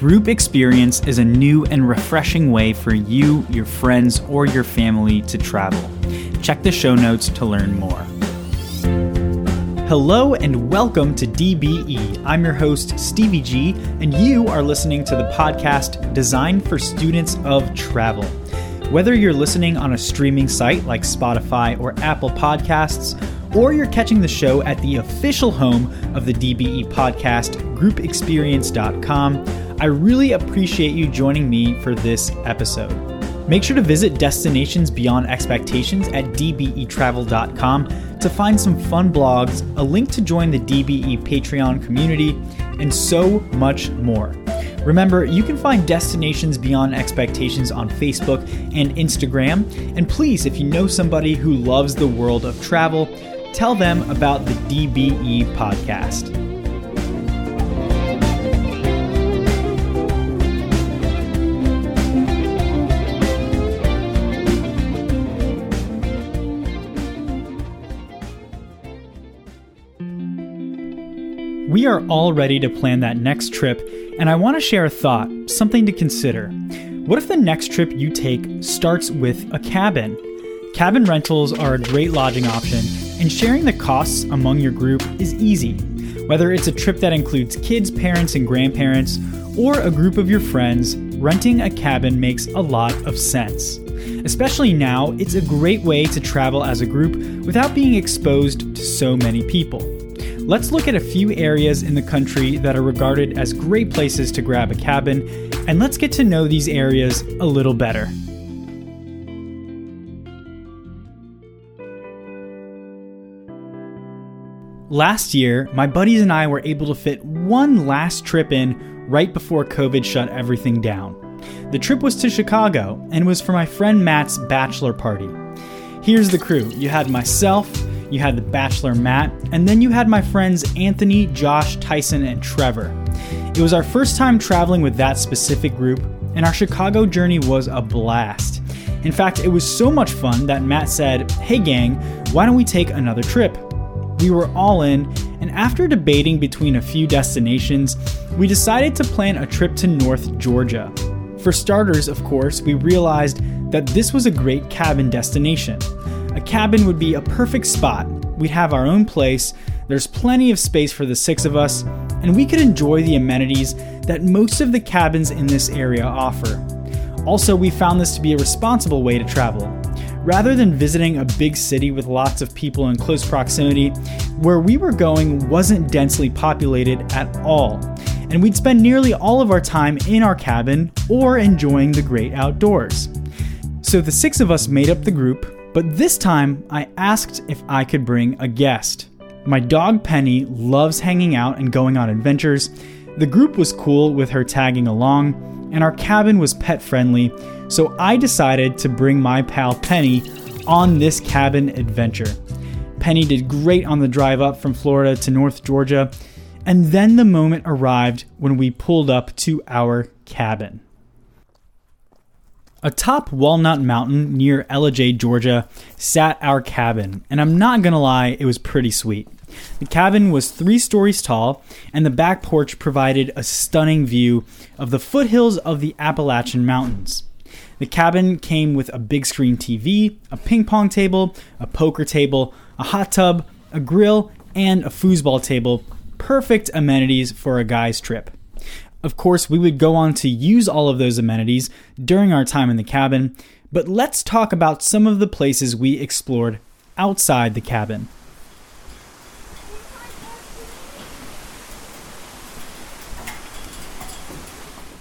Group experience is a new and refreshing way for you, your friends, or your family to travel. Check the show notes to learn more. Hello and welcome to DBE. I'm your host, Stevie G, and you are listening to the podcast designed for students of travel. Whether you're listening on a streaming site like Spotify or Apple Podcasts, or you're catching the show at the official home of the DBE podcast, groupexperience.com, I really appreciate you joining me for this episode. Make sure to visit Destinations Beyond Expectations at dbetravel.com to find some fun blogs, a link to join the DBE Patreon community, and so much more. Remember, you can find Destinations Beyond Expectations on Facebook and Instagram. And please, if you know somebody who loves the world of travel, tell them about the DBE podcast. We are all ready to plan that next trip, and I want to share a thought, something to consider. What if the next trip you take starts with a cabin? Cabin rentals are a great lodging option, and sharing the costs among your group is easy. Whether it's a trip that includes kids, parents, and grandparents, or a group of your friends, renting a cabin makes a lot of sense. Especially now, it's a great way to travel as a group without being exposed to so many people. Let's look at a few areas in the country that are regarded as great places to grab a cabin, and let's get to know these areas a little better. Last year, my buddies and I were able to fit one last trip in right before COVID shut everything down. The trip was to Chicago and was for my friend Matt's bachelor party. Here's the crew you had myself, you had the bachelor Matt, and then you had my friends Anthony, Josh, Tyson, and Trevor. It was our first time traveling with that specific group, and our Chicago journey was a blast. In fact, it was so much fun that Matt said, Hey gang, why don't we take another trip? We were all in, and after debating between a few destinations, we decided to plan a trip to North Georgia. For starters, of course, we realized that this was a great cabin destination. A cabin would be a perfect spot. We'd have our own place, there's plenty of space for the six of us, and we could enjoy the amenities that most of the cabins in this area offer. Also, we found this to be a responsible way to travel. Rather than visiting a big city with lots of people in close proximity, where we were going wasn't densely populated at all, and we'd spend nearly all of our time in our cabin or enjoying the great outdoors. So the six of us made up the group, but this time I asked if I could bring a guest. My dog Penny loves hanging out and going on adventures. The group was cool with her tagging along, and our cabin was pet friendly, so I decided to bring my pal Penny on this cabin adventure. Penny did great on the drive up from Florida to North Georgia, and then the moment arrived when we pulled up to our cabin. Atop Walnut Mountain near Ellijay, Georgia, sat our cabin, and I'm not gonna lie, it was pretty sweet. The cabin was three stories tall, and the back porch provided a stunning view of the foothills of the Appalachian Mountains. The cabin came with a big screen TV, a ping pong table, a poker table, a hot tub, a grill, and a foosball table. Perfect amenities for a guy's trip. Of course, we would go on to use all of those amenities during our time in the cabin, but let's talk about some of the places we explored outside the cabin.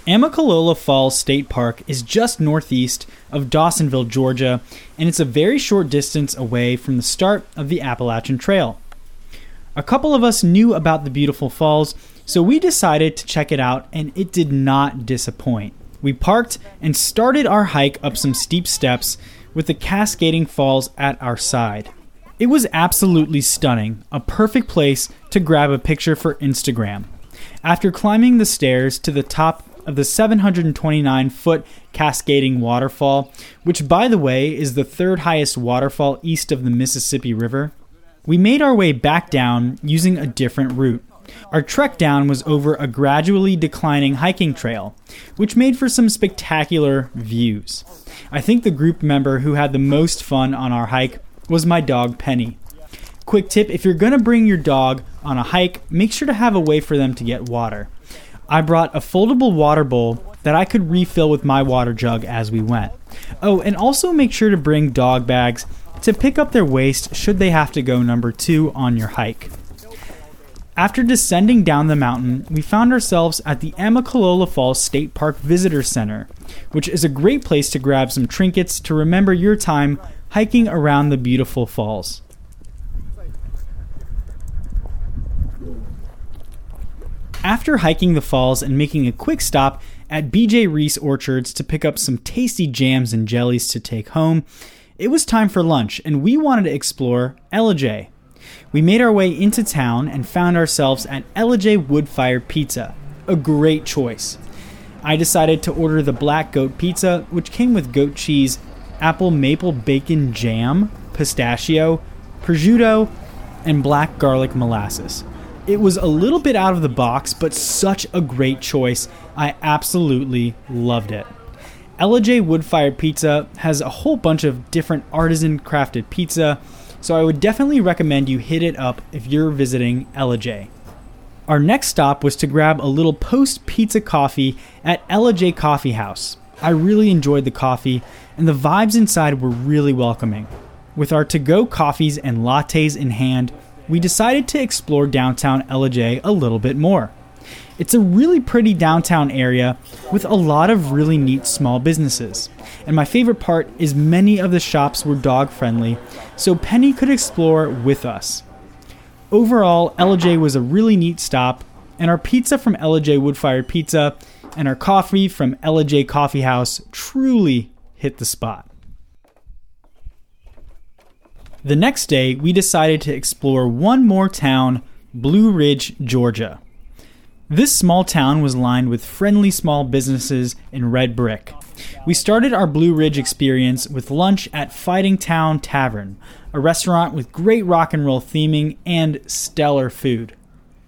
Amicalola Falls State Park is just northeast of Dawsonville, Georgia, and it's a very short distance away from the start of the Appalachian Trail. A couple of us knew about the beautiful falls, so we decided to check it out, and it did not disappoint. We parked and started our hike up some steep steps with the cascading falls at our side. It was absolutely stunning, a perfect place to grab a picture for Instagram. After climbing the stairs to the top of the 729 foot cascading waterfall, which, by the way, is the third highest waterfall east of the Mississippi River, we made our way back down using a different route. Our trek down was over a gradually declining hiking trail, which made for some spectacular views. I think the group member who had the most fun on our hike was my dog Penny. Quick tip if you're going to bring your dog on a hike, make sure to have a way for them to get water. I brought a foldable water bowl that I could refill with my water jug as we went. Oh, and also make sure to bring dog bags to pick up their waste should they have to go number two on your hike. After descending down the mountain, we found ourselves at the Amicalola Falls State Park Visitor Center, which is a great place to grab some trinkets to remember your time hiking around the beautiful falls. After hiking the falls and making a quick stop at BJ Reece Orchards to pick up some tasty jams and jellies to take home, it was time for lunch and we wanted to explore Ellijay. We made our way into town and found ourselves at Ellijay Woodfire Pizza, a great choice. I decided to order the black goat pizza, which came with goat cheese, apple maple bacon jam, pistachio, prosciutto, and black garlic molasses. It was a little bit out of the box, but such a great choice. I absolutely loved it. Ellijay Woodfire Pizza has a whole bunch of different artisan crafted pizza so I would definitely recommend you hit it up if you're visiting Ellijay. Our next stop was to grab a little post pizza coffee at Ellijay Coffee House. I really enjoyed the coffee, and the vibes inside were really welcoming. With our to go coffees and lattes in hand, we decided to explore downtown Ellijay a little bit more. It's a really pretty downtown area with a lot of really neat small businesses. And my favorite part is many of the shops were dog friendly, so Penny could explore with us. Overall, Ellijay was a really neat stop, and our pizza from Ellijay Woodfire Pizza and our coffee from Ellijay Coffee House truly hit the spot. The next day, we decided to explore one more town, Blue Ridge, Georgia. This small town was lined with friendly small businesses in red brick. We started our Blue Ridge experience with lunch at Fighting Town Tavern, a restaurant with great rock and roll theming and stellar food.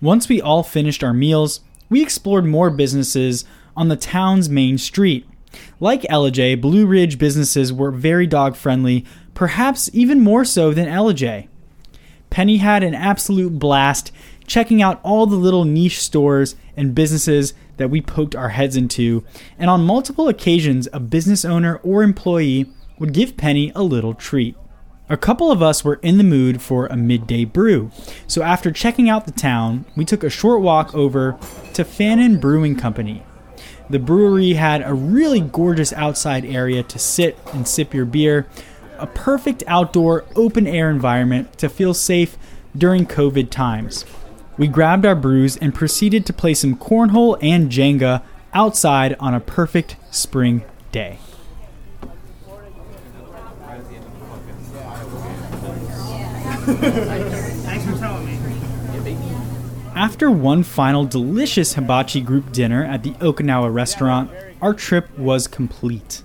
Once we all finished our meals, we explored more businesses on the town's main street. Like Ellijay, Blue Ridge businesses were very dog friendly, perhaps even more so than Ellijay. Penny had an absolute blast checking out all the little niche stores and businesses that we poked our heads into, and on multiple occasions, a business owner or employee would give Penny a little treat. A couple of us were in the mood for a midday brew, so after checking out the town, we took a short walk over to Fannin Brewing Company. The brewery had a really gorgeous outside area to sit and sip your beer, a perfect outdoor open air environment to feel safe during COVID times. We grabbed our brews and proceeded to play some cornhole and Jenga outside on a perfect spring day. After one final delicious hibachi group dinner at the Okinawa restaurant, our trip was complete.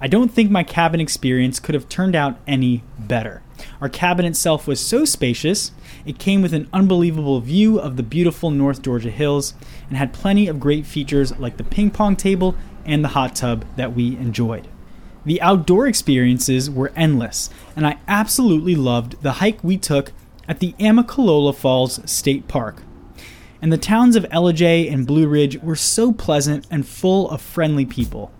I don't think my cabin experience could have turned out any better. Our cabin itself was so spacious, it came with an unbelievable view of the beautiful North Georgia hills and had plenty of great features like the ping pong table and the hot tub that we enjoyed. The outdoor experiences were endless, and I absolutely loved the hike we took at the Amicalola Falls State Park. And the towns of Ellijay and Blue Ridge were so pleasant and full of friendly people.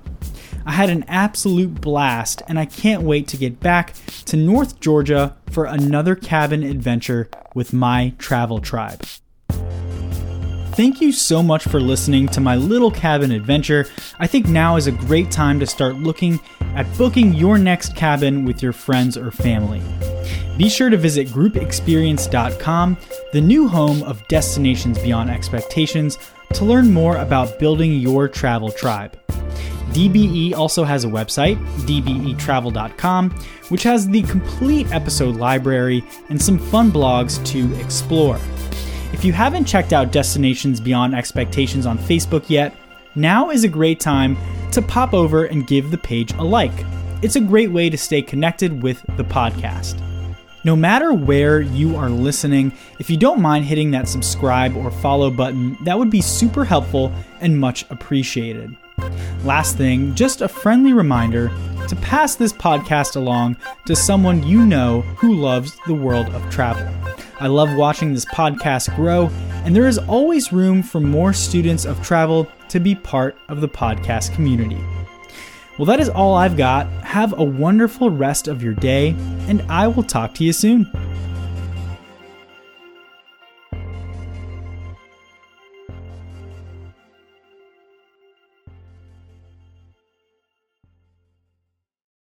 I had an absolute blast, and I can't wait to get back to North Georgia for another cabin adventure with my travel tribe. Thank you so much for listening to my little cabin adventure. I think now is a great time to start looking at booking your next cabin with your friends or family. Be sure to visit groupexperience.com, the new home of Destinations Beyond Expectations, to learn more about building your travel tribe. DBE also has a website, dbetravel.com, which has the complete episode library and some fun blogs to explore. If you haven't checked out Destinations Beyond Expectations on Facebook yet, now is a great time to pop over and give the page a like. It's a great way to stay connected with the podcast. No matter where you are listening, if you don't mind hitting that subscribe or follow button, that would be super helpful and much appreciated. Last thing, just a friendly reminder to pass this podcast along to someone you know who loves the world of travel. I love watching this podcast grow, and there is always room for more students of travel to be part of the podcast community. Well, that is all I've got. Have a wonderful rest of your day, and I will talk to you soon.